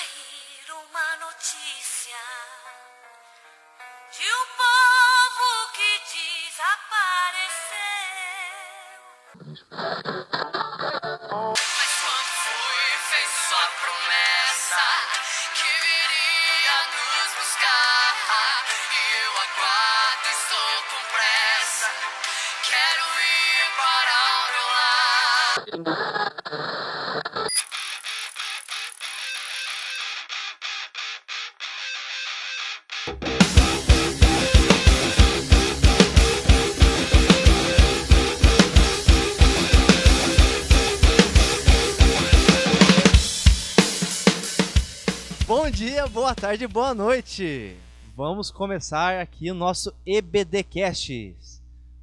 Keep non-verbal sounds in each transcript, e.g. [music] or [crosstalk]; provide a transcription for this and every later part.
sair uma notícia de tarde, boa noite. Vamos começar aqui o nosso EBDcast.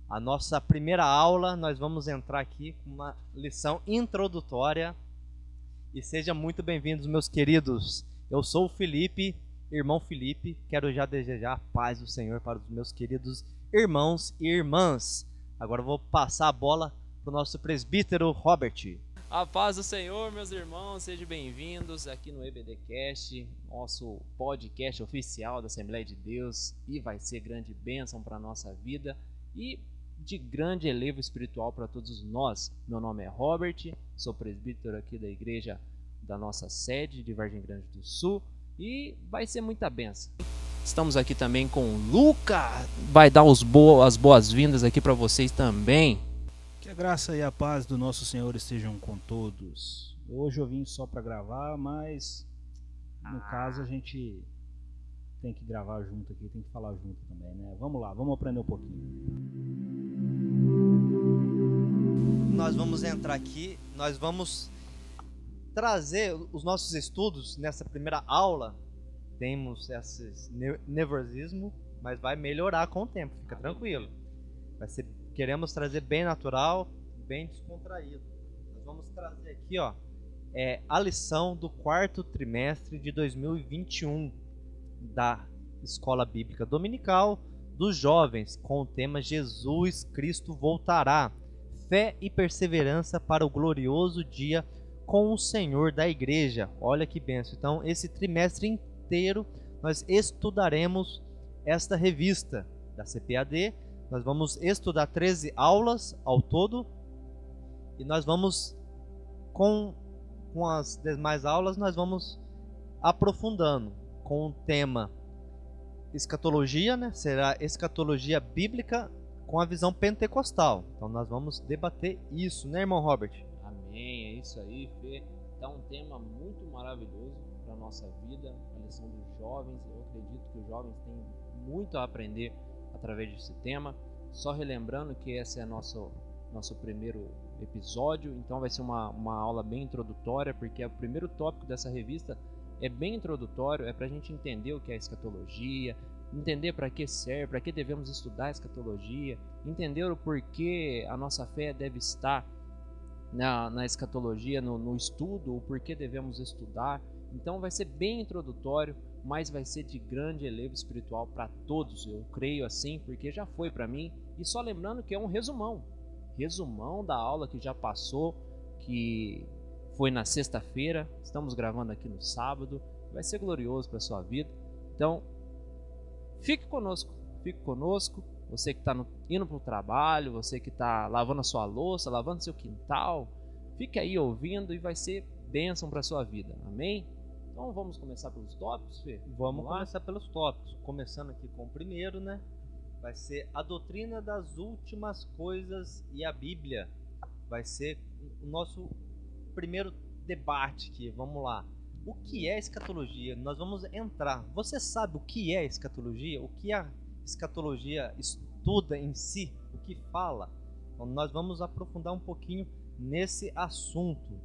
A nossa primeira aula, nós vamos entrar aqui com uma lição introdutória. E sejam muito bem-vindos, meus queridos. Eu sou o Felipe, irmão Felipe. Quero já desejar a paz do Senhor para os meus queridos irmãos e irmãs. Agora vou passar a bola para o nosso presbítero Robert. A paz do Senhor, meus irmãos, sejam bem-vindos aqui no EBDcast, nosso podcast oficial da Assembleia de Deus, e vai ser grande bênção para a nossa vida e de grande elevo espiritual para todos nós. Meu nome é Robert, sou presbítero aqui da igreja da nossa sede de Vargem Grande do Sul e vai ser muita bênção. Estamos aqui também com o Luca, vai dar as boas-vindas aqui para vocês também. Que a graça e a paz do nosso Senhor estejam com todos. Hoje eu vim só para gravar, mas no caso a gente tem que gravar junto aqui, tem que falar junto também, né? Vamos lá, vamos aprender um pouquinho. nós vamos entrar aqui, nós vamos trazer os nossos estudos nessa primeira aula. Temos esse ne- nervosismo, mas vai melhorar com o tempo, fica tranquilo. Vai ser, queremos trazer bem natural, bem descontraído. Nós vamos trazer aqui, ó, é a lição do quarto trimestre de 2021 da Escola Bíblica Dominical dos Jovens, com o tema Jesus Cristo voltará fé e perseverança para o glorioso dia com o Senhor da igreja. Olha que benção. Então, esse trimestre inteiro nós estudaremos esta revista da CPAD. Nós vamos estudar 13 aulas ao todo e nós vamos com com as demais aulas nós vamos aprofundando com o tema escatologia, né? Será escatologia bíblica com a visão pentecostal. Então nós vamos debater isso, né, irmão Robert? Amém, é isso aí, Fê. Tá um tema muito maravilhoso para nossa vida, a lição dos jovens. Eu acredito que os jovens têm muito a aprender através desse tema. Só relembrando que esse é nosso nosso primeiro episódio, então vai ser uma, uma aula bem introdutória, porque o primeiro tópico dessa revista é bem introdutório, é para a gente entender o que é escatologia, entender para que serve, para que devemos estudar escatologia, entender o porquê a nossa fé deve estar na, na escatologia, no, no estudo, o porquê devemos estudar. Então vai ser bem introdutório, mas vai ser de grande elevo espiritual para todos. Eu creio assim, porque já foi para mim. E só lembrando que é um resumão, resumão da aula que já passou, que foi na sexta-feira. Estamos gravando aqui no sábado. Vai ser glorioso para sua vida. Então, fique conosco, fique conosco. Você que está indo para o trabalho, você que está lavando a sua louça, lavando seu quintal, fique aí ouvindo e vai ser bênção para sua vida. Amém? Então vamos começar pelos tópicos, Fê? Vamos lá? começar pelos tópicos, começando aqui com o primeiro, né? Vai ser a doutrina das últimas coisas e a Bíblia. Vai ser o nosso primeiro debate aqui. Vamos lá. O que é escatologia? Nós vamos entrar. Você sabe o que é escatologia? O que a escatologia estuda em si? O que fala? Então, nós vamos aprofundar um pouquinho nesse assunto.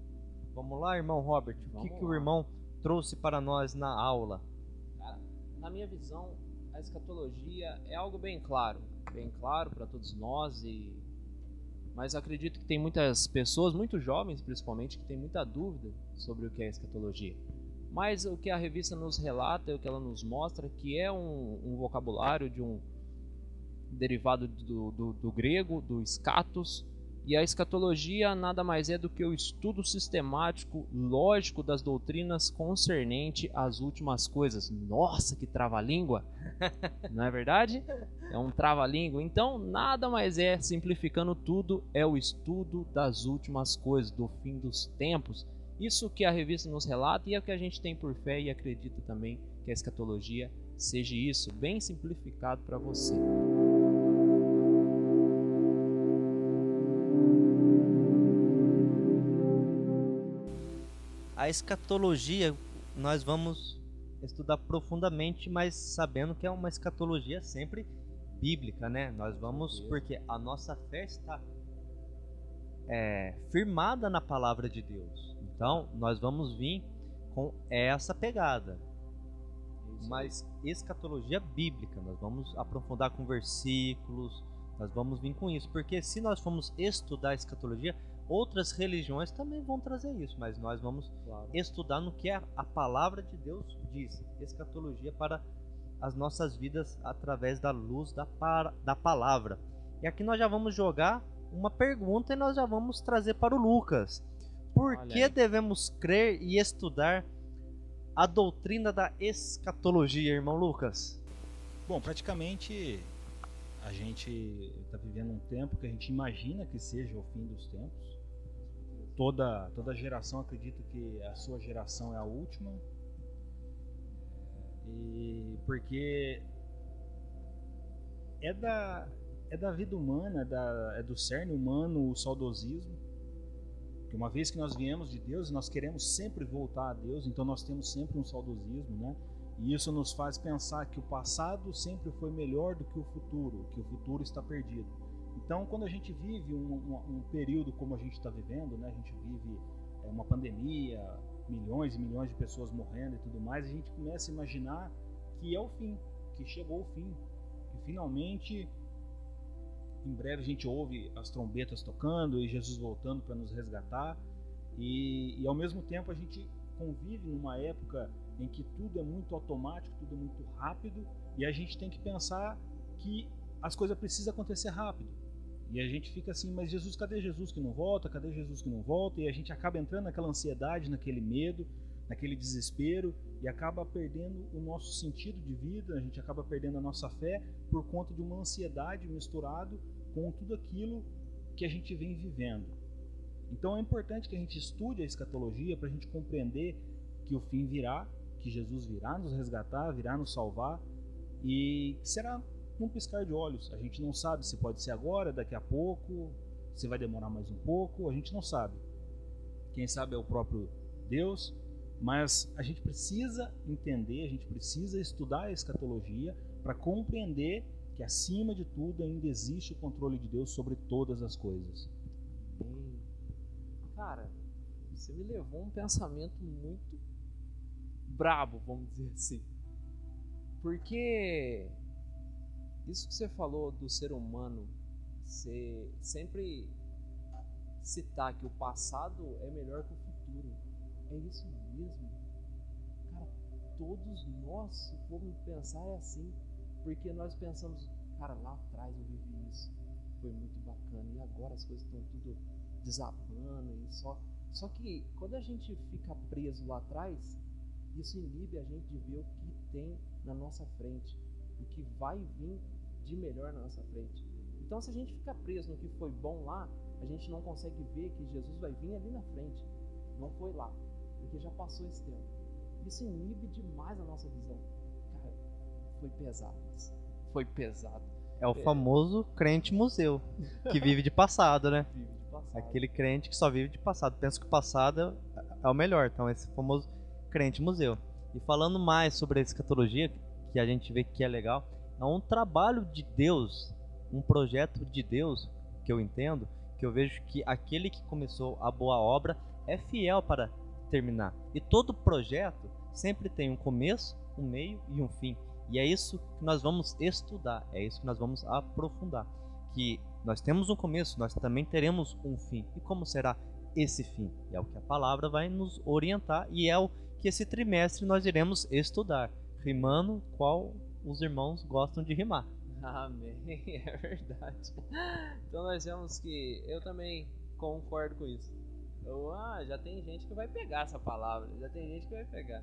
Vamos lá, irmão Robert. O que, Vamos que o irmão trouxe para nós na aula? Cara, na minha visão, a escatologia é algo bem claro, bem claro para todos nós e mas acredito que tem muitas pessoas, muito jovens principalmente, que têm muita dúvida sobre o que é escatologia. Mas o que a revista nos relata, o que ela nos mostra, que é um, um vocabulário de um derivado do, do, do grego, do escatos, E a escatologia nada mais é do que o estudo sistemático, lógico das doutrinas concernente às últimas coisas. Nossa, que trava-língua! [laughs] Não é verdade? É um trava-língua. Então, nada mais é, simplificando tudo, é o estudo das últimas coisas, do fim dos tempos. Isso que a revista nos relata e é o que a gente tem por fé e acredita também que a escatologia seja isso, bem simplificado para você. A escatologia nós vamos estudar profundamente, mas sabendo que é uma escatologia sempre bíblica, né? Nós vamos porque a nossa fé está é, firmada na palavra de Deus. Então nós vamos vir com essa pegada. Mas escatologia bíblica, nós vamos aprofundar com versículos, nós vamos vir com isso, porque se nós formos estudar escatologia, outras religiões também vão trazer isso, mas nós vamos Claro. estudar no que a, a palavra de Deus diz, escatologia para as nossas vidas através da luz da, para, da palavra. E aqui nós já vamos jogar uma pergunta e nós já vamos trazer para o Lucas. Por que devemos crer e estudar a doutrina da escatologia, irmão Lucas? Bom, praticamente a gente está vivendo um tempo que a gente imagina que seja o fim dos tempos. Toda, toda geração acredita que a sua geração é a última. E porque é da, é da vida humana, é, da, é do cerne humano o saudosismo. Que uma vez que nós viemos de Deus, nós queremos sempre voltar a Deus, então nós temos sempre um saudosismo, né? E isso nos faz pensar que o passado sempre foi melhor do que o futuro, que o futuro está perdido. Então, quando a gente vive um, um- um período como a gente está vivendo, né, a gente vive é, uma pandemia, milhões e milhões de pessoas morrendo e tudo mais, a gente começa a imaginar que é o fim, que chegou o fim, que finalmente, em breve a gente ouve as trombetas tocando e Jesus voltando para nos resgatar, e, e ao mesmo tempo a gente convive numa época em que tudo é muito automático, tudo é muito rápido, e a gente tem que pensar que as coisas precisam acontecer rápido. E a gente fica assim, mas Jesus, cadê Jesus que não volta? Cadê Jesus que não volta? E a gente acaba entrando naquela ansiedade, naquele medo, naquele desespero e acaba perdendo o nosso sentido de vida, a gente acaba perdendo a nossa fé por conta de uma ansiedade misturado com tudo aquilo que a gente vem vivendo. Então é importante que a gente estude a escatologia para a gente compreender que o fim virá, que Jesus virá nos resgatar, virá nos salvar e será num piscar de olhos. A gente não sabe se pode ser agora, daqui a pouco, se vai demorar mais um pouco, a gente não sabe. Quem sabe é o próprio Deus, mas a gente precisa entender, a gente precisa estudar a escatologia para compreender que acima de tudo ainda existe o controle de Deus sobre todas as coisas. Cara, você me levou a um pensamento muito brabo, vamos dizer assim. Porque isso que você falou do ser humano ser sempre citar que o passado é melhor que o futuro. É isso mesmo. Cara, todos nós, se formos pensar, é assim. Porque nós pensamos, cara, lá atrás eu vivi isso. Foi muito bacana. E agora as coisas estão tudo desabando e só. Só que quando a gente fica preso lá atrás, isso inibe a gente de ver o que tem na nossa frente, o que vai vir de melhor na nossa frente. Então, se a gente ficar preso no que foi bom lá, a gente não consegue ver que Jesus vai vir ali na frente. Não foi lá, porque já passou esse tempo. Isso inibe demais a nossa visão. Cara, foi pesado. Foi pesado. É o É. famoso crente museu, que vive de passado, né? [laughs] Vive de passado. Aquele crente que só vive de passado. Pensa que o passado é o melhor. Então, esse famoso crente museu. E falando mais sobre a escatologia, que a gente vê que é legal, é um trabalho de Deus, um projeto de Deus, que eu entendo, que eu vejo que aquele que começou a boa obra é fiel para terminar. E todo projeto sempre tem um começo, um meio e um fim. E é isso que nós vamos estudar, é isso que nós vamos aprofundar. Que nós temos um começo, nós também teremos um fim. E como será esse fim? É o que a palavra vai nos orientar e é o que esse trimestre nós iremos estudar, rimando qual os irmãos gostam de rimar. [laughs] Amém, é verdade. Então nós vemos que eu também concordo com isso. Eu, ah, já tem gente que vai pegar essa palavra, já tem gente que vai pegar.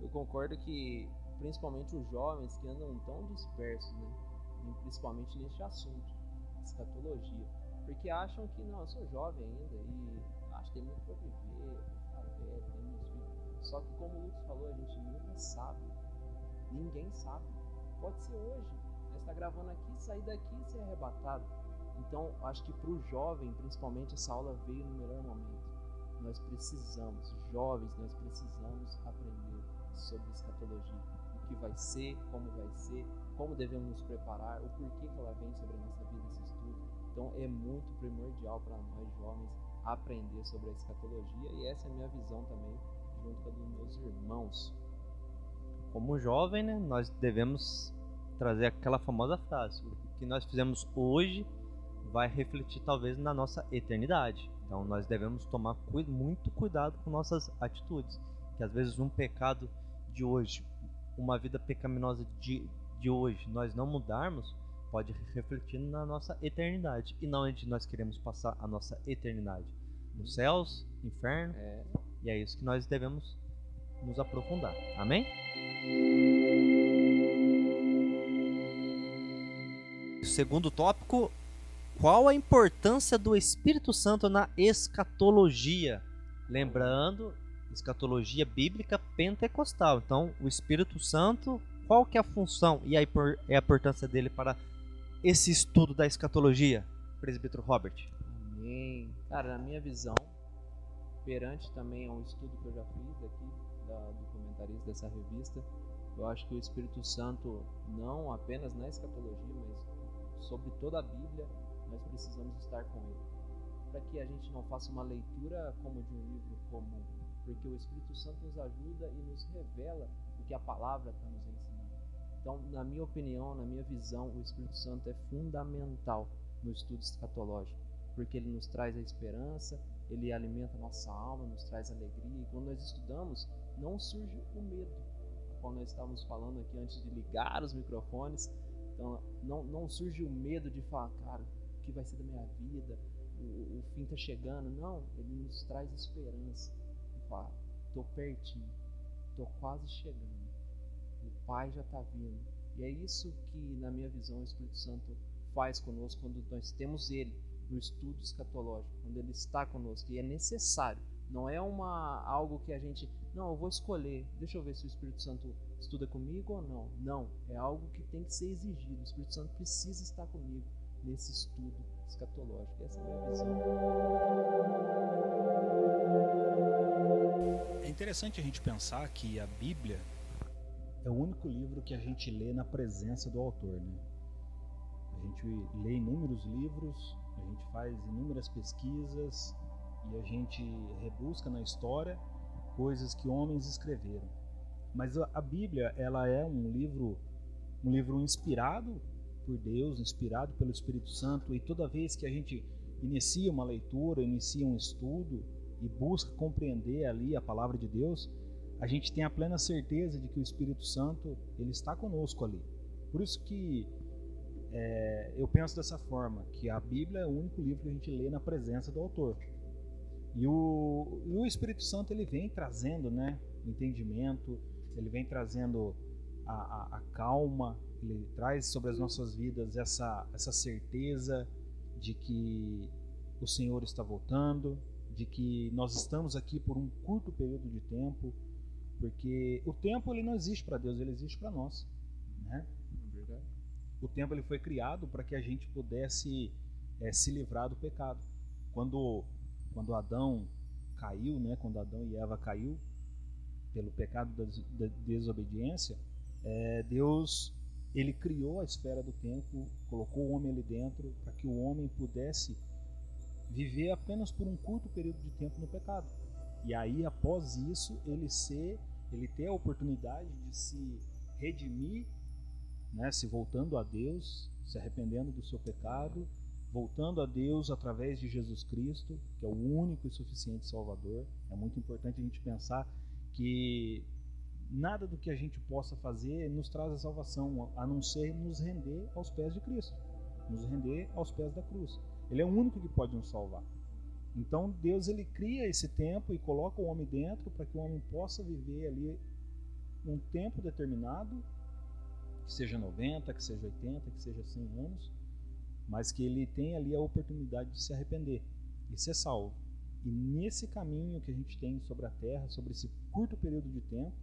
Eu concordo que principalmente os jovens que andam tão dispersos, né? Principalmente neste assunto, escatologia, porque acham que não, eu sou jovem ainda e acho que tem muito para viver, vou ficar Só que como o Lucas falou, a gente nunca sabe. Ninguém sabe. Pode ser hoje. Nós está gravando aqui, sair daqui e ser arrebatado. Então, acho que para o jovem, principalmente, essa aula veio no melhor momento. Nós precisamos, jovens, nós precisamos aprender sobre escatologia. O que vai ser, como vai ser, como devemos nos preparar, o porquê que ela vem sobre a nossa vida, esse estudo. Então, é muito primordial para nós, jovens, aprender sobre a escatologia e essa é a minha visão também, junto com a dos meus irmãos. Como jovem, né, nós devemos trazer aquela famosa frase: o que nós fizemos hoje vai refletir talvez na nossa eternidade. Então nós devemos tomar cu muito cuidado com nossas atitudes, que às vezes um pecado de hoje, uma vida pecaminosa de, de hoje, nós não mudarmos, pode refletir na nossa eternidade e não onde nós queremos passar a nossa eternidade, nos céus, inferno. É, E é isso que nós devemos nos aprofundar. Amém? Segundo tópico, qual a importância do Espírito Santo na escatologia? Lembrando, escatologia bíblica pentecostal. Então, o Espírito Santo, qual que é a função e a, é importância dele para esse estudo da escatologia? Presbítero Robert. Amém. Cara, na minha visão, perante também a um estudo que eu já fiz aqui, da, do comentarista dessa revista, eu acho que o Espírito Santo, não apenas na escatologia, mas sobre toda a Bíblia, nós precisamos estar com ele. Para que a gente não faça uma leitura como de um livro comum, porque o Espírito Santo nos ajuda e nos revela o que a palavra está nos ensinando. Então, na minha opinião, na minha visão, o Espírito Santo é fundamental no estudo escatológico porque ele nos traz a esperança, ele alimenta a nossa alma, nos traz alegria. E quando nós estudamos, não surge o medo, como nós estávamos falando aqui antes de ligar os microfones. Então, não, não surge o medo de falar, cara, o que vai ser da minha vida? O, o fim está chegando. Não, ele nos traz esperança. E fala, tô pertinho, tô quase chegando. O Pai já está vindo. E é isso que, na minha visão, o Espírito Santo faz conosco quando nós temos ele no estudo escatológico, quando ele está conosco, e é necessário. Não é uma algo que a gente, não, eu vou escolher, deixa eu ver se o Espírito Santo estuda comigo ou não. Não, é algo que tem que ser exigido. O Espírito Santo precisa estar comigo nesse estudo escatológico. Essa é a minha visão. É interessante a gente pensar que a Bíblia é o único livro que a gente lê na presença do autor, né? A gente lê inúmeros livros, a gente faz inúmeras pesquisas e a gente rebusca na história coisas que homens escreveram. Mas a Bíblia, ela é um livro um livro inspirado por Deus, inspirado pelo Espírito Santo, e toda vez que a gente inicia uma leitura, inicia um estudo e busca compreender ali a palavra de Deus, a gente tem a plena certeza de que o Espírito Santo ele está conosco ali. Por isso que é, eu penso dessa forma, que a Bíblia é o único livro que a gente lê na presença do autor. E o, e o Espírito Santo ele vem trazendo, né, entendimento, ele vem trazendo a, a, a calma, ele traz sobre as nossas vidas essa, essa certeza de que o Senhor está voltando, de que nós estamos aqui por um curto período de tempo, porque o tempo ele não existe para Deus, ele existe para nós, né? O tempo ele foi criado para que a gente pudesse eh, se livrar do pecado. Quando quando Adão caiu, né? Quando Adão e Eva caiu pelo pecado da des- da desobediência, eh, Deus ele criou a esfera do tempo, colocou o homem ali dentro para que o homem pudesse viver apenas por um curto período de tempo no pecado. E aí após isso ele ser, ele ter a oportunidade de se redimir né, se voltando a Deus, se arrependendo do seu pecado, voltando a Deus através de Jesus Cristo, que é o único e suficiente Salvador. É muito importante a gente pensar que nada do que a gente possa fazer nos traz a salvação, a não ser nos render aos pés de Cristo, nos render aos pés da cruz. Ele é o único que pode nos salvar. Então Deus ele cria esse tempo e coloca o homem dentro para que o homem possa viver ali um tempo determinado, que seja 90, que seja 80, que seja 100 anos, mas que ele tenha ali a oportunidade de se arrepender e ser salvo. E nesse caminho que a gente tem sobre a terra, sobre esse curto período de tempo,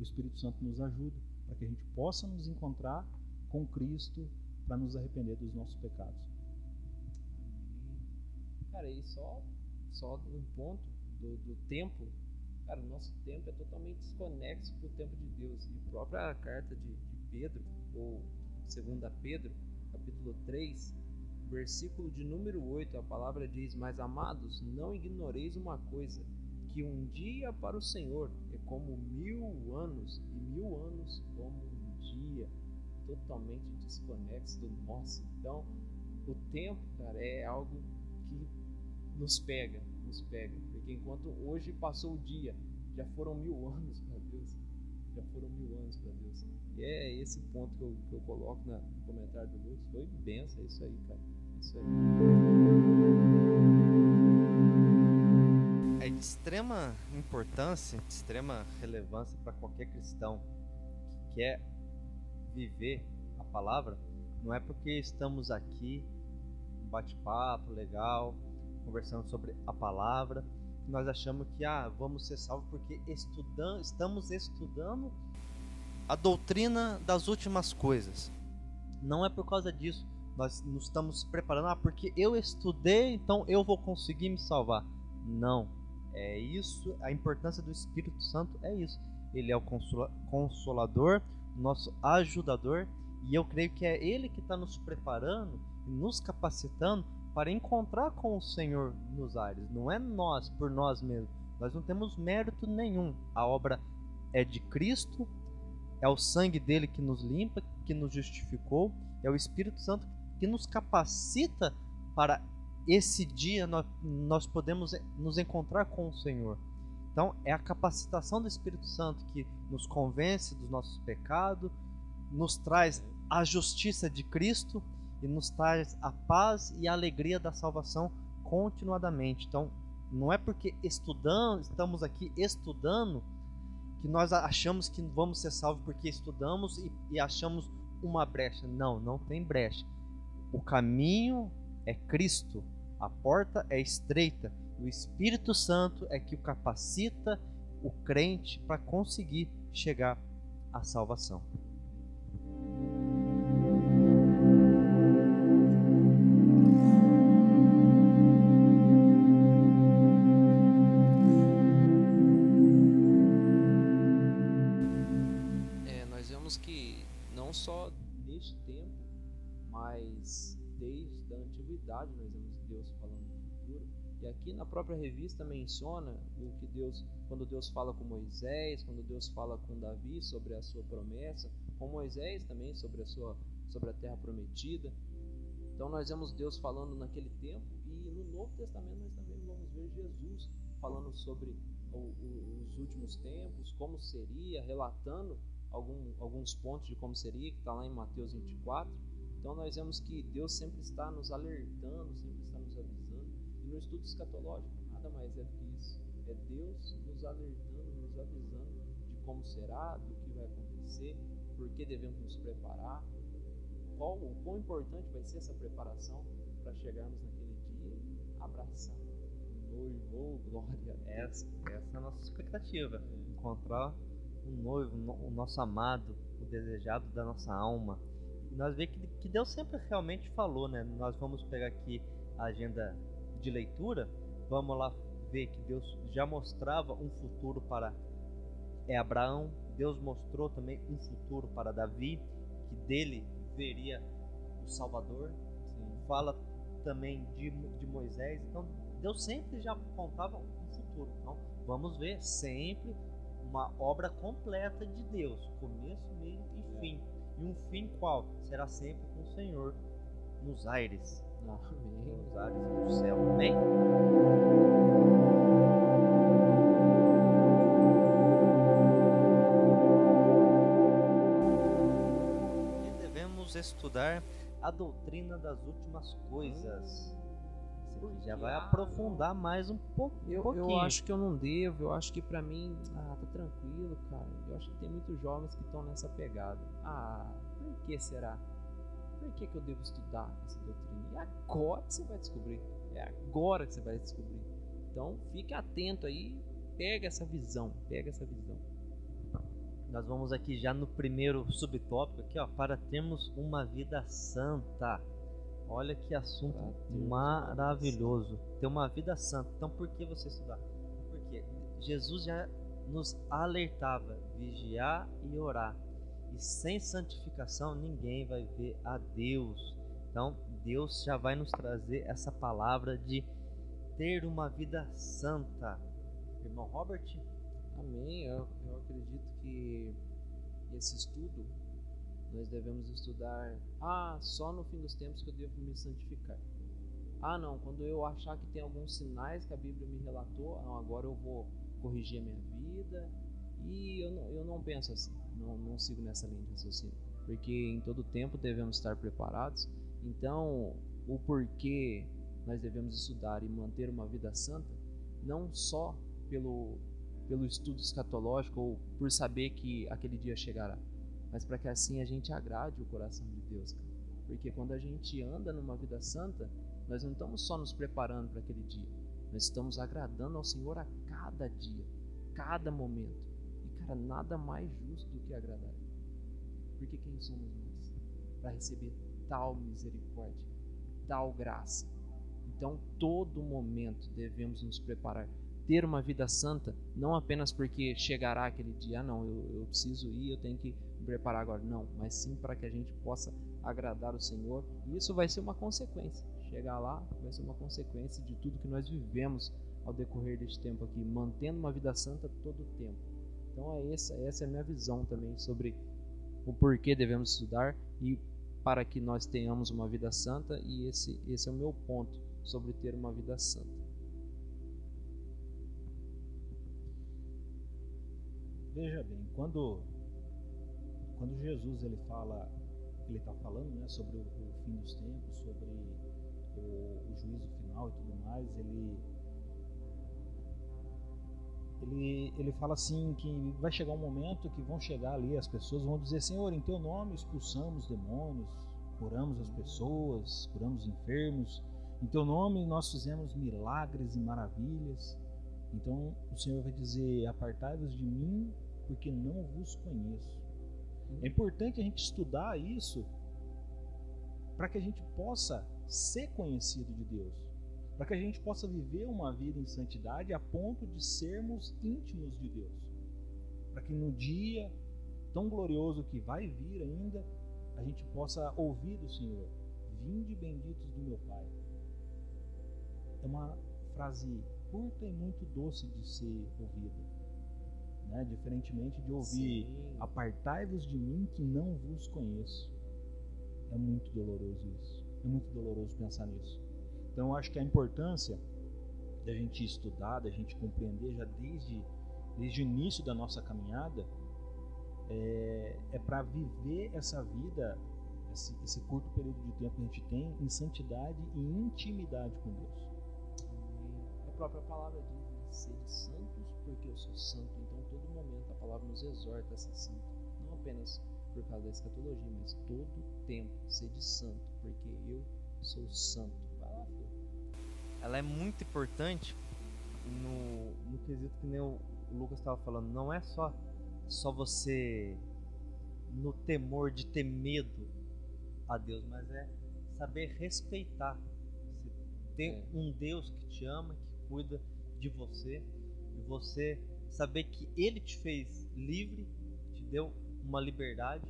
o Espírito Santo nos ajuda para que a gente possa nos encontrar com Cristo para nos arrepender dos nossos pecados. Cara, e só, só um ponto do, do tempo, cara, o nosso tempo é totalmente desconexo com o tempo de Deus. E a própria carta de, de Pedro, ou segunda Pedro, capítulo 3, versículo de número 8, a palavra diz: Mas amados, não ignoreis uma coisa, que um dia para o Senhor é como mil anos, e mil anos como um dia, totalmente desconexo do nosso. Então, o tempo, cara, é algo que nos pega, nos pega. Porque enquanto hoje passou o dia, já foram mil anos para Deus. Já foram mil anos para Deus. E é esse ponto que eu, que eu coloco na, no comentário do Lucas. Foi benção, é isso aí, cara. É isso aí. É de extrema importância, de extrema relevância para qualquer cristão que quer viver a palavra. Não é porque estamos aqui, um bate-papo legal, conversando sobre a palavra, que nós achamos que ah, vamos ser salvos porque estudam, estamos estudando a doutrina das últimas coisas. Não é por causa disso. Nós nos estamos preparando, ah, porque eu estudei, então eu vou conseguir me salvar. Não. É isso, a importância do Espírito Santo é isso. Ele é o consola, consolador, nosso ajudador, e eu creio que é ele que está nos preparando e nos capacitando para encontrar com o Senhor nos ares. Não é nós por nós mesmos. Nós não temos mérito nenhum. A obra é de Cristo, é o sangue dele que nos limpa, que nos justificou, é o Espírito Santo que nos capacita para esse dia nós, nós podemos nos encontrar com o Senhor. Então, é a capacitação do Espírito Santo que nos convence dos nossos pecados, nos traz a justiça de Cristo e nos traz a paz e a alegria da salvação continuadamente. Então, não é porque estudamos, estamos aqui estudando que nós achamos que vamos ser salvos porque estudamos e, e achamos uma brecha. Não, não tem brecha. O caminho é Cristo, a porta é estreita. O Espírito Santo é que o capacita o crente para conseguir chegar à salvação. Na própria revista menciona o que Deus, quando Deus fala com Moisés, quando Deus fala com Davi sobre a sua promessa, com Moisés também sobre a sua sobre a terra prometida. Então nós vemos Deus falando naquele tempo e no Novo Testamento nós também vamos ver Jesus falando sobre o, o, os últimos tempos, como seria, relatando algum, alguns pontos de como seria, que está lá em Mateus 24. Então nós vemos que Deus sempre está nos alertando, sempre está no estudo escatológico, nada mais é do que isso. É Deus nos alertando, nos avisando de como será, do que vai acontecer, por que devemos nos preparar, qual, o quão importante vai ser essa preparação para chegarmos naquele dia e abraçar o noivo, oh, glória. Essa, essa é a nossa expectativa. Encontrar o noivo, o nosso amado, o desejado da nossa alma. E nós vemos que, que Deus sempre realmente falou, né? Nós vamos pegar aqui a agenda de leitura, vamos lá ver que Deus já mostrava um futuro para é Abraão, Deus mostrou também um futuro para Davi, que dele veria o Salvador. Fala também de, de Moisés. Então, Deus sempre já apontava um futuro. Então, vamos ver sempre uma obra completa de Deus, começo, meio e fim. E um fim qual? Será sempre com o Senhor nos aires. Amém. Os ares do céu. Amém. E devemos estudar a doutrina das últimas coisas. Você Já vai aprofundar mais um pouco. Eu, eu acho que eu não devo. Eu acho que para mim, ah, tá tranquilo, cara. Eu acho que tem muitos jovens que estão nessa pegada. Ah, por que será? Por que, que eu devo estudar essa doutrina? E agora que você vai descobrir. É agora que você vai descobrir. Então fique atento aí, pega essa visão, pega essa visão. Nós vamos aqui já no primeiro subtópico aqui, ó, para termos uma vida santa. Olha que assunto maravilhoso. Ter uma vida santa. Então por que você estudar? Porque Jesus já nos alertava vigiar e orar. E sem santificação ninguém vai ver a Deus. Então Deus já vai nos trazer essa palavra de ter uma vida santa. Irmão Robert, Amém. Eu, eu acredito que esse estudo nós devemos estudar. Ah, só no fim dos tempos que eu devo me santificar. Ah, não. Quando eu achar que tem alguns sinais que a Bíblia me relatou, não, agora eu vou corrigir a minha vida. E eu não, eu não penso assim. Não, não sigo nessa linha de raciocínio. Porque em todo tempo devemos estar preparados. Então, o porquê nós devemos estudar e manter uma vida santa, não só pelo pelo estudo escatológico ou por saber que aquele dia chegará, mas para que assim a gente agrade o coração de Deus. Porque quando a gente anda numa vida santa, nós não estamos só nos preparando para aquele dia, nós estamos agradando ao Senhor a cada dia, cada momento. Cara, nada mais justo do que agradar. Porque quem somos nós para receber tal misericórdia, tal graça? Então, todo momento devemos nos preparar ter uma vida santa, não apenas porque chegará aquele dia, ah, não, eu, eu preciso ir, eu tenho que me preparar agora, não, mas sim para que a gente possa agradar o Senhor, e isso vai ser uma consequência. Chegar lá vai ser uma consequência de tudo que nós vivemos ao decorrer deste tempo aqui, mantendo uma vida santa todo o tempo. Então é essa, essa é a minha visão também sobre o porquê devemos estudar e para que nós tenhamos uma vida santa, e esse, esse é o meu ponto sobre ter uma vida santa. Veja bem, quando quando Jesus ele fala, ele está falando, né, sobre o, o fim dos tempos, sobre o, o juízo final e tudo mais, ele ele, ele fala assim que vai chegar um momento que vão chegar ali as pessoas vão dizer Senhor em Teu nome expulsamos demônios curamos as pessoas curamos enfermos. Em Teu nome nós fizemos milagres e maravilhas. Então o Senhor vai dizer apartai-vos de mim porque não vos conheço. É importante a gente estudar isso para que a gente possa ser conhecido de Deus para que a gente possa viver uma vida em santidade a ponto de sermos íntimos de Deus. Para que no dia tão glorioso que vai vir ainda, a gente possa ouvir do Senhor: Vinde benditos do meu Pai. É uma frase curta e muito doce de ser ouvida. Né? Diferentemente de ouvir. Apartai-vos de mim que não vos conheço. É muito doloroso isso. É muito doloroso pensar nisso. Então, eu acho que a importância da gente estudar, da gente compreender já desde, desde o início da nossa caminhada, é, é para viver essa vida, esse, esse curto período de tempo que a gente tem, em santidade e intimidade com Deus. A própria palavra diz: sede santos, porque eu sou santo. Então, todo momento a palavra nos exorta a ser santo. Não apenas por causa da escatologia, mas todo tempo. Sede santo, porque eu sou santo. Ela é muito importante no, no quesito que nem o Lucas estava falando. Não é só, só você no temor de ter medo a Deus, mas é saber respeitar. Você ter É. um Deus que te ama, que cuida de você, e você saber que Ele te fez livre, te deu uma liberdade,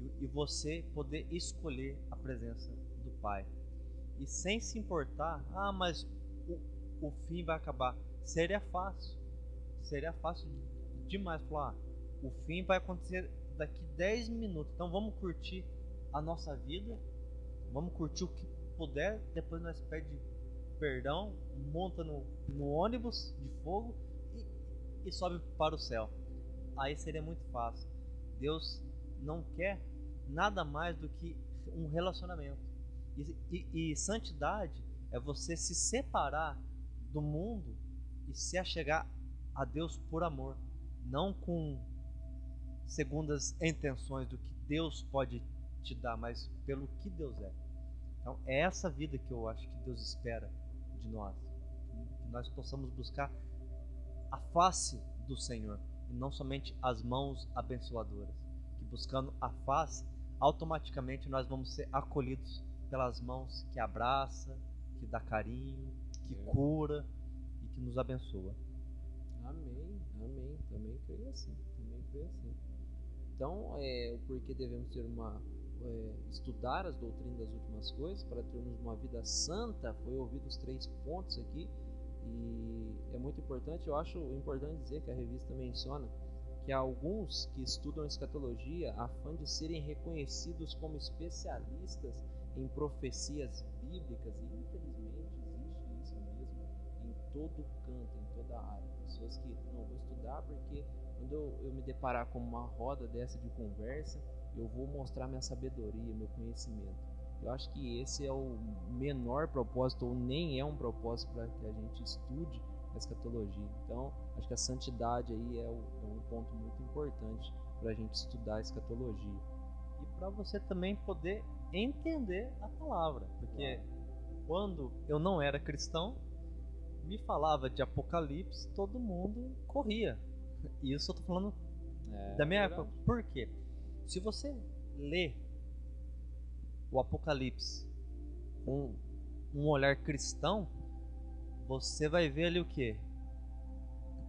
e, e você poder escolher a presença do Pai e sem se importar, ah, mas o, o fim vai acabar. Seria fácil. Seria fácil demais falar, ah, o fim vai acontecer daqui 10 minutos. Então vamos curtir a nossa vida, vamos curtir o que puder, depois nós pede perdão, monta no, no ônibus de fogo e, e sobe para o céu. Aí seria muito fácil. Deus não quer nada mais do que um relacionamento. E, e, e santidade é você se separar do mundo e se achegar a Deus por amor, não com segundas intenções do que Deus pode te dar, mas pelo que Deus é. Então, é essa vida que eu acho que Deus espera de nós. Que nós possamos buscar a face do Senhor e não somente as mãos abençoadoras. Que buscando a face, automaticamente nós vamos ser acolhidos pelas mãos que abraça, que dá carinho, que É. cura e que nos abençoa. Amém, amém. Também creio assim. Também creio assim. Então, é, o porquê devemos ter uma. é, estudar as doutrinas das últimas coisas para termos uma vida santa, foi ouvido os três pontos aqui. E é muito importante, eu acho importante dizer que a revista menciona que há alguns que estudam escatologia a de serem reconhecidos como especialistas em profecias bíblicas, e infelizmente existe isso mesmo em todo canto, em toda área. Pessoas que não vou estudar porque quando eu, eu me deparar com uma roda dessa de conversa, eu vou mostrar minha sabedoria, meu conhecimento. Eu acho que esse é o menor propósito, ou nem é um propósito para que a gente estude a escatologia. Então, acho que a santidade aí é, o- é um ponto muito importante para a gente estudar a escatologia. E para você também poder entender a palavra, porque quando eu não era cristão, me falava de Apocalipse, todo mundo corria. [laughs] E isso eu tô falando É, da minha verdade. época. Por quê? Se você lê o Apocalipse com um olhar cristão, você vai ver ali o que?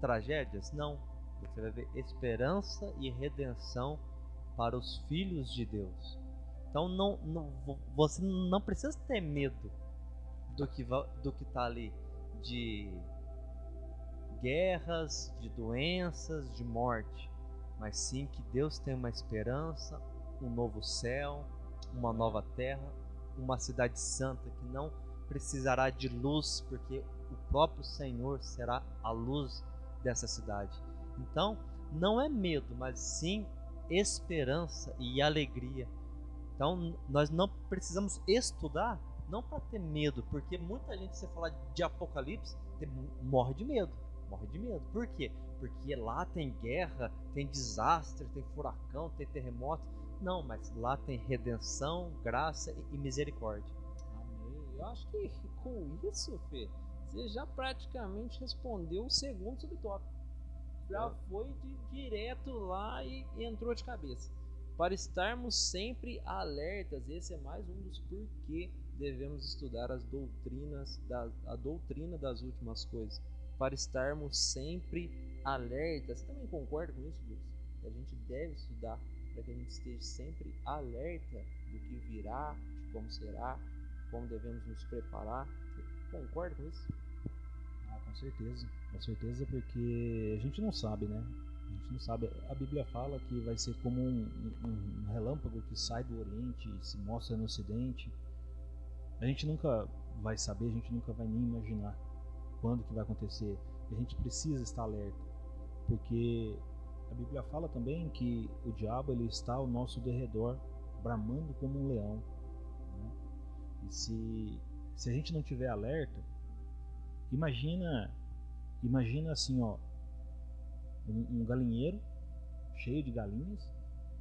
Tragédias? Não. Você vai ver esperança e redenção para os filhos de Deus. Então não, não- vo- você não precisa ter medo do que do que está ali de guerras, de doenças, de morte, mas sim que Deus tem uma esperança, um novo céu, uma nova terra, uma cidade santa que não precisará de luz, porque o próprio Senhor será a luz dessa cidade. Então, não é medo, mas sim esperança e alegria. Então, nós não precisamos estudar não para ter medo, porque muita gente se fala de Apocalipse morre de medo, morre de medo. Por quê? Porque lá tem guerra, tem desastre, tem furacão, tem terremoto. Não, mas lá tem redenção, graça e- e misericórdia. Amém. Eu acho que com isso, Fê, você já praticamente respondeu o segundo subtópico. Já É. foi de direto lá e entrou de cabeça. Para estarmos sempre alertas, esse é mais um dos porquê devemos estudar as doutrinas, da, a doutrina das últimas coisas. Para estarmos sempre alertas. Você também concorda com isso? Que a gente deve estudar para que a gente esteja sempre alerta do que virá, de como será, como devemos nos preparar. Concorda com isso? Ah, com certeza. Com certeza, porque a gente não sabe, né? Gente não sabe. A Bíblia fala que vai ser como um, um- relâmpago que sai do Oriente e se mostra no Ocidente. A gente nunca vai saber, a gente nunca vai nem imaginar quando que vai acontecer. A gente precisa estar alerta, porque a Bíblia fala também que o diabo ele está ao nosso derredor, bramando como um leão. né? E se, se a gente não tiver alerta, imagina, imagina assim, ó, um, um galinheiro cheio de galinhas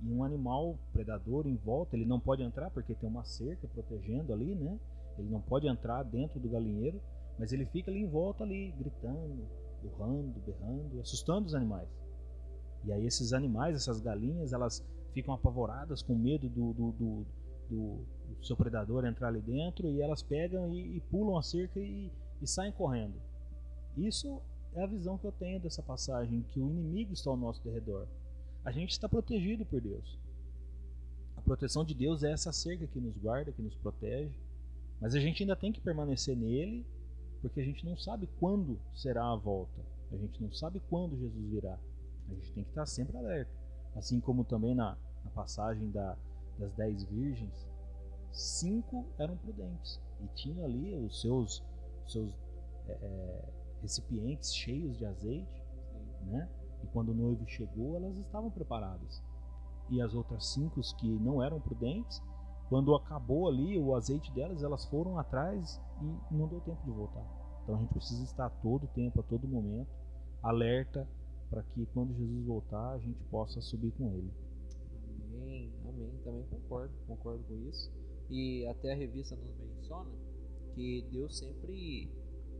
e um animal predador em volta. Ele não pode entrar porque tem uma cerca protegendo ali, né? Ele não pode entrar dentro do galinheiro, mas ele fica ali em volta ali, gritando, urrando, berrando, assustando os animais. E aí esses animais, essas galinhas, elas ficam apavoradas com medo do, do, do, do- do seu predador entrar ali dentro e elas pegam e, e pulam a cerca e, e saem correndo. Isso é a visão que eu tenho dessa passagem, que o inimigo está ao nosso derredor. A gente está protegido por Deus. A proteção de Deus é essa cerca que nos guarda, que nos protege. Mas a gente ainda tem que permanecer nele, porque a gente não sabe quando será a volta. A gente não sabe quando Jesus virá. A gente tem que estar sempre alerta. Assim como também na, na passagem da, das dez virgens, cinco eram prudentes e tinham ali os seus, seus é, é, recipientes cheios de azeite, né? E quando o noivo chegou, elas estavam preparadas. E as outras cinco que não eram prudentes, quando acabou ali o azeite delas, elas foram atrás e não deu tempo de voltar. Então a gente precisa estar todo tempo, a todo momento, alerta para que quando Jesus voltar a gente possa subir com ele. Amém, amém. Também concordo, concordo com isso. E até a revista nos menciona que Deus sempre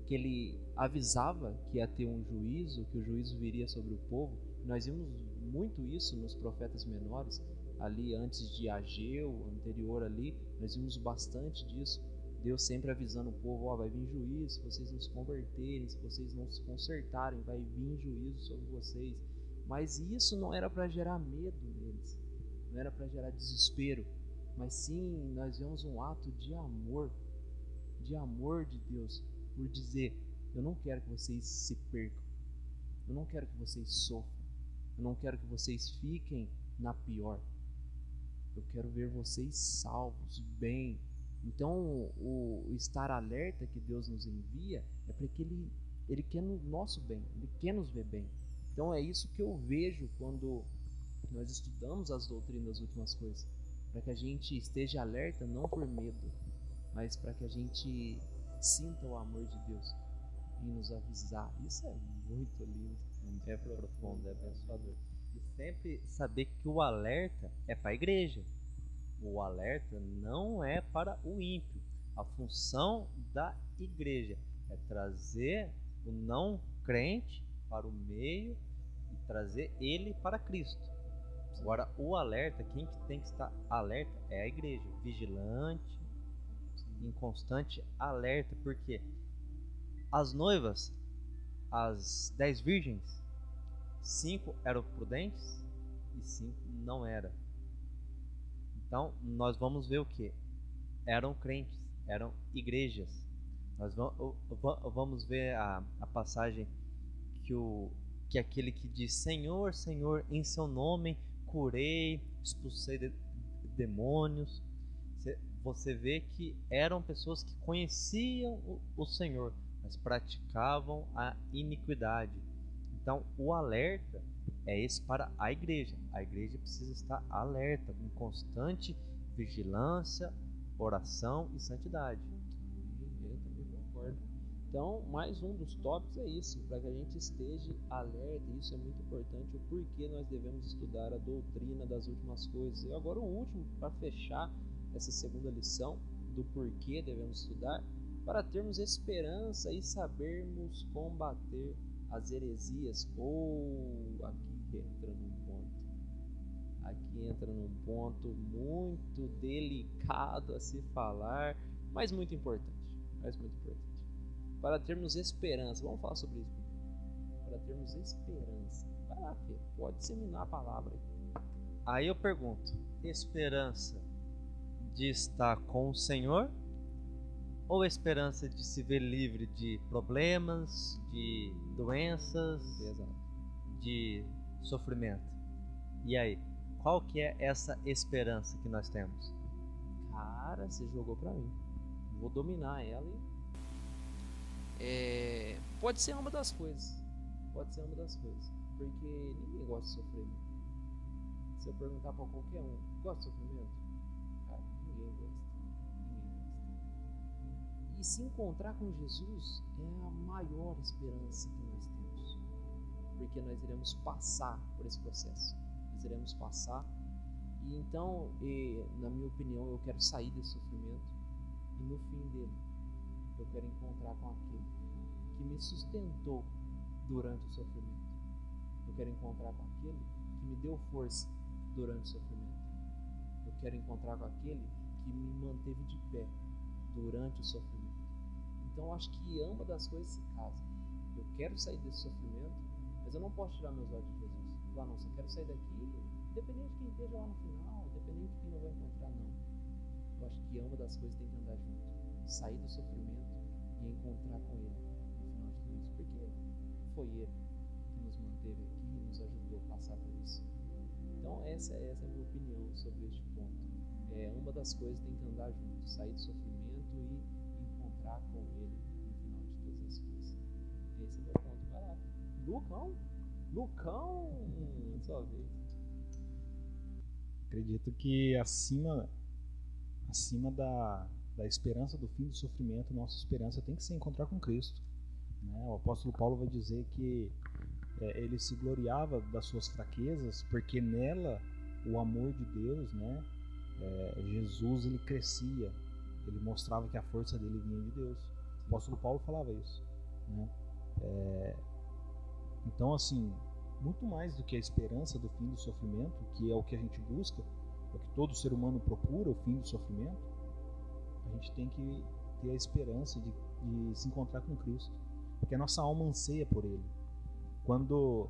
que ele avisava que ia ter um juízo, que o juízo viria sobre o povo. Nós vimos muito isso nos profetas menores, ali antes de Ageu, anterior ali, nós vimos bastante disso. Deus sempre avisando o povo, ó, vai vir juízo se vocês não se converterem, se vocês não se consertarem, vai vir juízo sobre vocês. Mas isso não era para gerar medo neles, não era para gerar desespero, mas sim nós vemos um ato de amor, de amor de Deus, por dizer: eu não quero que vocês se percam, eu não quero que vocês sofram, eu não quero que vocês fiquem na pior, eu quero ver vocês salvos, bem. Então, o, estar alerta que Deus nos envia é para que Ele, Ele quer o nosso bem, Ele quer nos ver bem. Então, é isso que eu vejo quando nós estudamos as doutrinas das últimas coisas. Para que a gente esteja alerta, não por medo, mas para que a gente sinta o amor de Deus e nos avisar. Isso é muito lindo. É profundo, é abençoador e sempre saber que o alerta é para a igreja. O alerta não é para o ímpio. A função da igreja é trazer o não crente para o meio e trazer ele para Cristo. Agora, o alerta, quem que tem que estar alerta é a igreja, vigilante, em constante alerta, porque as noivas, as dez virgens, cinco eram prudentes e cinco não eram. Então, nós vamos ver o que? Eram crentes, eram igrejas. Nós vamos ver a, a passagem que, o, que aquele que diz: Senhor, Senhor, em seu nome curei, expulsei de, demônios. Você vê que eram pessoas que conheciam o, Senhor, mas praticavam a iniquidade. Então, o alerta é esse para a igreja. A igreja precisa estar alerta, com constante vigilância, oração e santidade. Eu também concordo. Então, mais um dos tópicos é isso, para que a gente esteja alerta, isso é muito importante, o porquê nós devemos estudar a doutrina das últimas coisas. E agora o último, para fechar essa segunda lição, do porquê devemos estudar, para termos esperança e sabermos combater as heresias, ou oh, aqui entra num ponto, aqui entra num ponto muito delicado a se falar, mas muito importante, mas muito importante. Para termos esperança, vamos falar sobre isso Para termos esperança, vai lá, Fê, pode disseminar a palavra. Aí eu pergunto: esperança de estar com o Senhor ou esperança de se ver livre de problemas, de doenças, Exato. de sofrimento. E aí, qual que é essa esperança que nós temos? Cara, você jogou para mim. Vou dominar ela e é, pode ser uma das coisas. Pode ser uma das coisas. Porque ninguém gosta de sofrimento. Se eu perguntar para qualquer um, gosta de sofrimento? E se encontrar com Jesus é a maior esperança que nós temos. Porque nós iremos passar por esse processo. Nós iremos passar. E então, e, na minha opinião, eu quero sair desse sofrimento. E no fim dele, eu quero encontrar com aquele que me sustentou durante o sofrimento. Eu quero encontrar com aquele que me deu força durante o sofrimento. Eu quero encontrar com aquele que me manteve de pé durante o sofrimento. Então acho que ambas das coisas se casam. Eu quero sair desse sofrimento, mas eu não posso tirar meus olhos de Jesus. Falar, não, só quero sair daqui, independente de quem esteja lá no final, independente de quem não vai encontrar, não. Eu acho que ambas das coisas tem que andar junto. Sair do sofrimento e encontrar com Ele no final de tudo isso. Porque foi Ele que nos manteve aqui e nos ajudou a passar por isso. Então essa, essa é a minha opinião sobre este ponto. É, uma das coisas tem que andar junto, sair do sofrimento e encontrar com Ele no final de todas as coisas. Esse é o meu ponto. Vai lá. Lucão? Lucão! Sua vez. Acredito que acima, acima da, da esperança do fim do sofrimento, nossa esperança tem que ser encontrar com Cristo. Né? O apóstolo Paulo vai dizer que é, ele se gloriava das suas fraquezas, porque nela o amor de Deus, né? É, Jesus ele crescia, ele mostrava que a força dele vinha de Deus. O apóstolo Paulo falava isso. Né? É, então, assim, muito mais do que a esperança do fim do sofrimento, que é o que a gente busca, é o que todo ser humano procura, o fim do sofrimento, a gente tem que ter a esperança de, de se encontrar com Cristo, porque a nossa alma anseia por Ele. Quando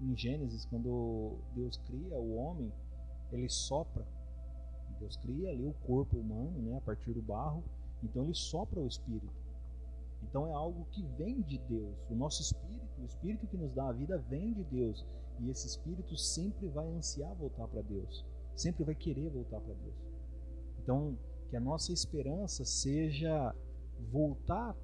em Gênesis, quando Deus cria o homem, ele sopra. Deus cria ali o corpo humano, né, a partir do barro. Então ele sopra o espírito. Então é algo que vem de Deus. O nosso espírito, o espírito que nos dá a vida, vem de Deus. E esse espírito sempre vai ansiar voltar para Deus. Sempre vai querer voltar para Deus. Então, que a nossa esperança seja voltar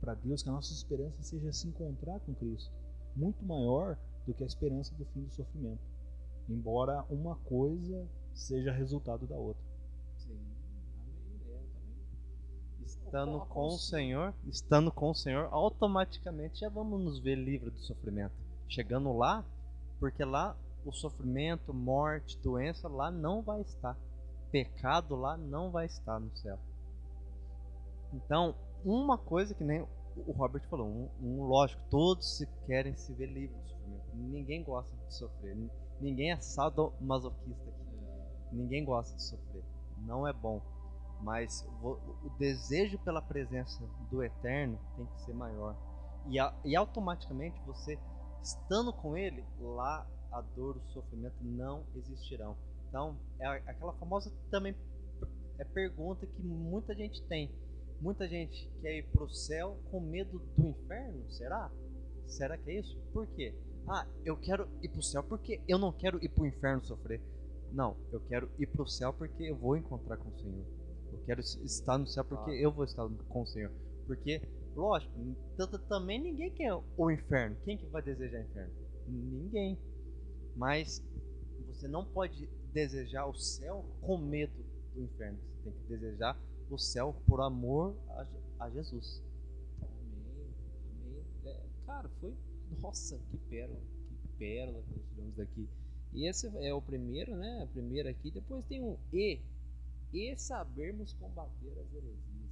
para Deus, que a nossa esperança seja se encontrar com Cristo. Muito maior do que a esperança do fim do sofrimento. Embora uma coisa seja resultado da outra. Sim, amém. É, eu também. Estando com o Senhor, estando com o Senhor, automaticamente já vamos nos ver livre do sofrimento. Chegando lá, porque lá o sofrimento, morte, doença lá não vai estar. Pecado lá não vai estar no céu. Então, uma coisa que nem o Robert falou, um, um lógico, todos se querem se ver livres do sofrimento. Ninguém gosta de sofrer. Ninguém é sadomasoquista aqui. Ninguém gosta de sofrer. Não é bom. Mas o, desejo pela presença do Eterno tem que ser maior. E, e automaticamente você, estando com Ele, lá a dor, o sofrimento não existirão. Então, é aquela famosa também é pergunta que muita gente tem. Muita gente quer ir para o céu com medo do inferno, será? Será que é isso? Por quê? Ah, eu quero ir para o céu porque eu não quero ir para o inferno sofrer. Não, eu quero ir para o céu porque eu vou encontrar com o Senhor. Quero estar no céu porque eu vou estar com o Senhor. Porque, lógico, também ninguém quer o inferno. Quem que vai desejar o inferno? Ninguém. Mas você não pode desejar o céu com medo do inferno. Você tem que desejar o céu por amor a, Jesus. Amém. Amém. É, cara, foi. Nossa, que pérola. Que pérola que nós tivemos daqui. E esse é o primeiro, né? A primeira aqui. Depois tem um E. E sabermos combater as heresias.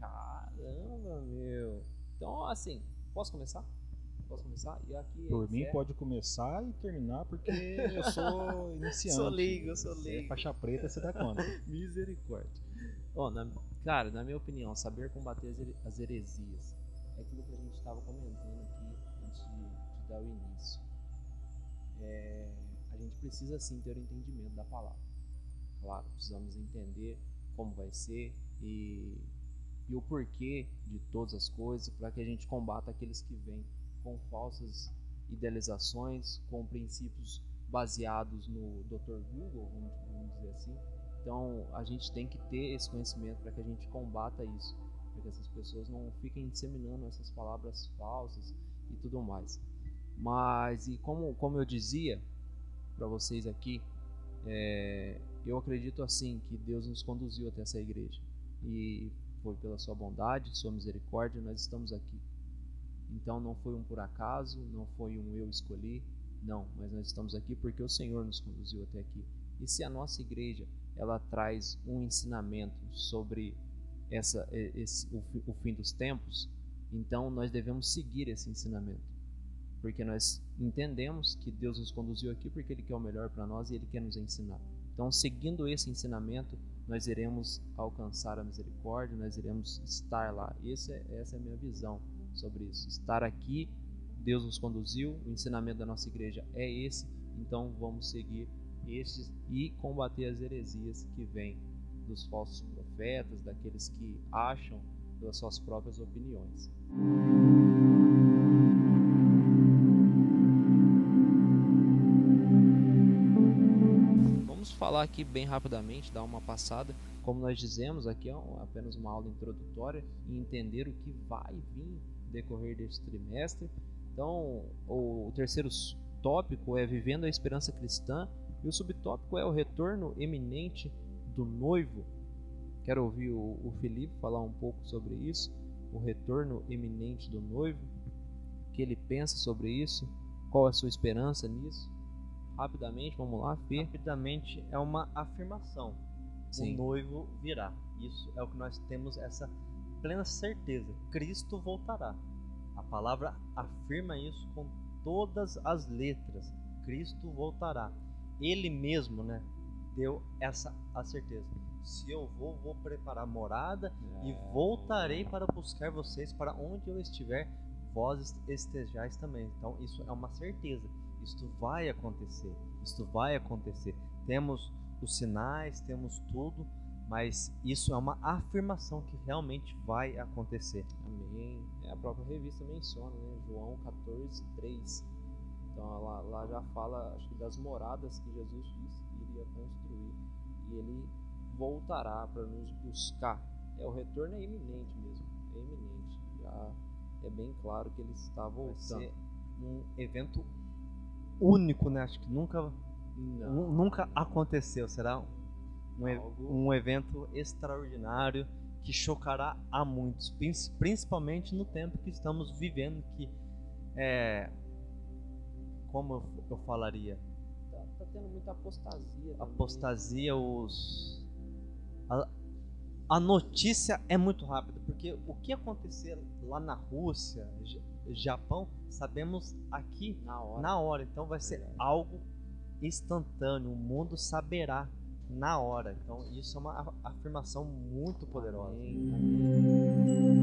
Caramba, meu. Então, assim, posso começar? Posso começar? E aqui Por mim pode começar e terminar porque eu [laughs] sou iniciante. sou ligo, eu sou é ligo. faixa preta, você dá conta. [laughs] Misericórdia. Ó, na- cara, na minha opinião, saber combater as heresias é aquilo que a gente estava comentando aqui antes de, de dar o início. É, a gente precisa sim ter o entendimento da palavra. Claro, precisamos entender como vai ser e, e o porquê de todas as coisas para que a gente combata aqueles que vêm com falsas idealizações, com princípios baseados no Dr. Google, vamos, dizer assim. Então a gente tem que ter esse conhecimento para que a gente combata isso, para que essas pessoas não fiquem disseminando essas palavras falsas e tudo mais. Mas e como, como eu dizia para vocês aqui, é, eu acredito assim que Deus nos conduziu até essa igreja e foi pela sua bondade, sua misericórdia, nós estamos aqui. Então não foi um por acaso, não foi um eu escolhi, não, mas nós estamos aqui porque o Senhor nos conduziu até aqui. E se a nossa igreja ela traz um ensinamento sobre essa, esse, o, o fim dos tempos, então nós devemos seguir esse ensinamento, porque nós entendemos que Deus nos conduziu aqui porque Ele quer o melhor para nós e Ele quer nos ensinar. Então, seguindo esse ensinamento, nós iremos alcançar a misericórdia, nós iremos estar lá. Esse é, essa é a minha visão sobre isso. Estar aqui, Deus nos conduziu, o ensinamento da nossa igreja é esse, então vamos seguir estes e combater as heresias que vêm dos falsos profetas, daqueles que acham pelas suas próprias opiniões. Falar aqui bem rapidamente, dar uma passada. Como nós dizemos, aqui é apenas uma aula introdutória e entender o que vai vir decorrer deste trimestre. Então, o, terceiro tópico é Vivendo a Esperança Cristã e o subtópico é o retorno eminente do noivo. Quero ouvir o, Felipe falar um pouco sobre isso, o retorno iminente do noivo, o que ele pensa sobre isso, qual a sua esperança nisso. Rapidamente, vamos lá, Fê. Rapidamente é uma afirmação. Sim. O noivo virá. Isso é o que nós temos essa plena certeza. Cristo voltará. A palavra afirma isso com todas as letras. Cristo voltará. Ele mesmo, né, deu essa a certeza. Se eu vou, vou preparar morada e voltarei para buscar vocês para onde eu estiver, vós estejais também. Então isso é uma certeza. Isto vai acontecer. Isto vai acontecer. Temos os sinais, temos tudo, mas isso é uma afirmação que realmente vai acontecer. Amém. É, a própria revista menciona, né? João 14, 3. Então lá, lá já fala, acho que das moradas que Jesus disse que iria construir. E ele voltará para nos buscar. É, o retorno é iminente mesmo. É iminente. Já é bem claro que ele está Vai voltando. ser um evento único, né? Acho que nunca, Não. nunca aconteceu. Será um, um evento extraordinário que chocará a muitos, prin- principalmente no tempo que estamos vivendo, que é como eu, eu falaria, Tá, tá tendo muita apostasia. também. apostasia, os a, a notícia é muito rápida, porque o que acontecer lá na Rússia, Japão, sabemos aqui Na hora. na hora. Então vai ser algo instantâneo. O mundo saberá na hora. Então isso é uma afirmação muito poderosa. Amém, amém.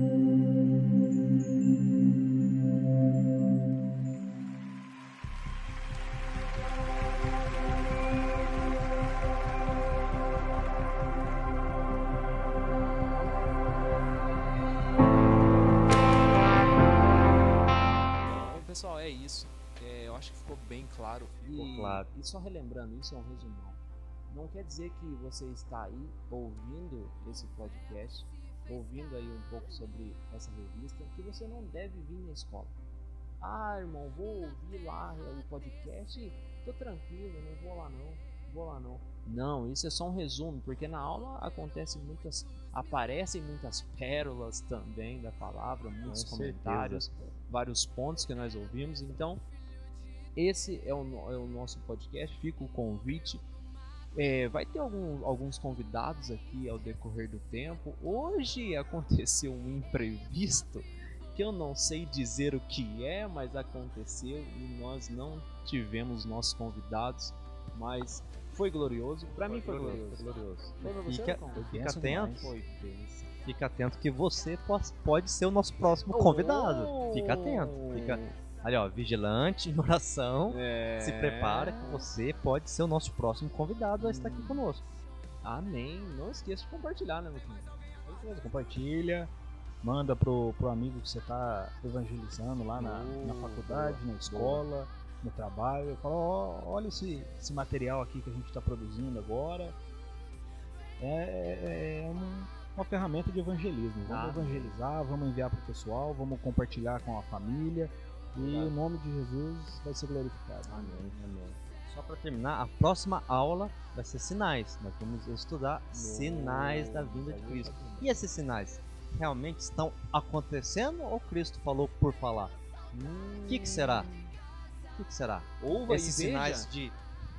E, só relembrando, isso é um resumão. Não quer dizer que você está aí ouvindo esse podcast, ouvindo aí um pouco sobre essa revista, que você não deve vir na escola. Ah, irmão, vou ouvir lá o podcast, tô tranquilo, não vou lá não, vou lá não. Não, isso é só um resumo, porque na aula acontece muitas, aparecem muitas pérolas também da palavra, muitos Com comentários, vários pontos que nós ouvimos. Então, esse é o, é o nosso podcast. Fica o convite. É, vai ter algum- alguns convidados aqui ao decorrer do tempo. Hoje aconteceu um imprevisto que eu não sei dizer o que é, mas aconteceu e nós não tivemos nossos convidados, mas foi glorioso. Para mim foi glorioso. glorioso. Foi você, Fica, fica atento. Foi fica atento que você pode ser o nosso próximo convidado. Fica atento. Fica ali, ó, vigilante, em [laughs] oração. É... Se prepara que você pode ser o nosso próximo convidado a estar aqui conosco. Amém. Não esqueça de compartilhar, né? Isso mesmo, compartilha, manda pro, pro amigo que você tá evangelizando lá na, na Boa, faculdade, boa, na escola, no trabalho. Fala, ó, olha esse, esse material aqui que a gente está produzindo agora. É, é- é um- uma ferramenta de evangelismo. Vamos Ah. evangelizar, vamos enviar pro pessoal, vamos compartilhar com a família. E o nome de Jesus vai ser glorificado. Amém, amém. Só para terminar, a próxima aula vai ser sinais. Nós vamos estudar sinais da vinda de Cristo. E esses sinais realmente estão acontecendo ou Cristo falou por falar? O que, que será? O que, que será? Ouva Esses veja. sinais de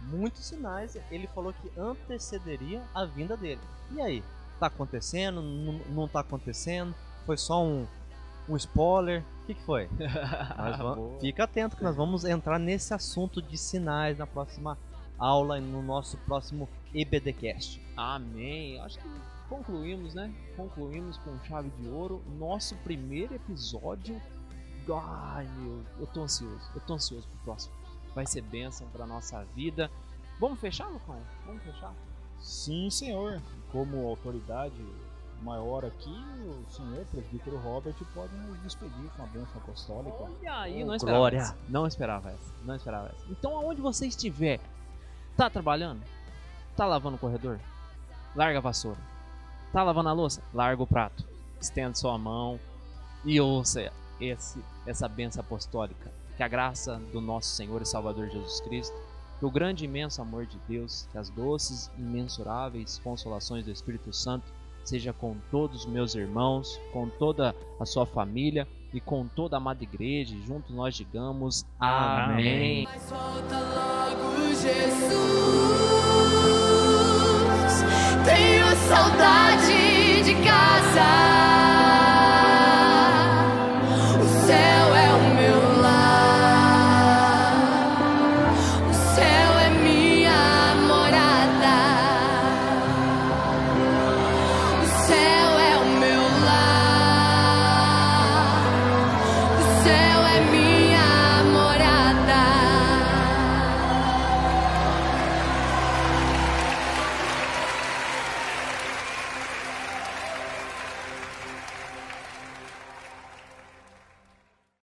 muitos sinais, ele falou que antecederia a vinda dele. E aí? Tá acontecendo? Não, não tá acontecendo? Foi só um, um spoiler? O que, que foi? [laughs] Nós vamos- fica atento que nós vamos entrar nesse assunto de sinais na próxima aula e no nosso próximo EBDcast. Amém. Acho que concluímos, né? Concluímos com chave de ouro nosso primeiro episódio. Ai, meu, eu tô ansioso. Eu tô ansioso pro próximo. Vai ser bênção pra nossa vida. Vamos fechar, Lucão? Vamos fechar? Sim, senhor. Como autoridade maior aqui, o senhor presbítero Robert pode nos despedir com a bênção apostólica. Olha aí, Oh, não esperava glória. essa. Não esperava essa. Não esperava essa. Então, aonde você estiver, tá trabalhando? Tá lavando o corredor? Larga a vassoura. Tá lavando a louça? Larga o prato. Estenda sua mão e ouça esse, essa benção apostólica. Que a graça do nosso Senhor e Salvador Jesus Cristo Que o grande e imenso amor de Deus, que as doces e imensuráveis consolações do Espírito Santo seja com todos os meus irmãos, com toda a sua família e com toda a amada igreja. Juntos nós digamos amém. amém. Tenho saudade de casa.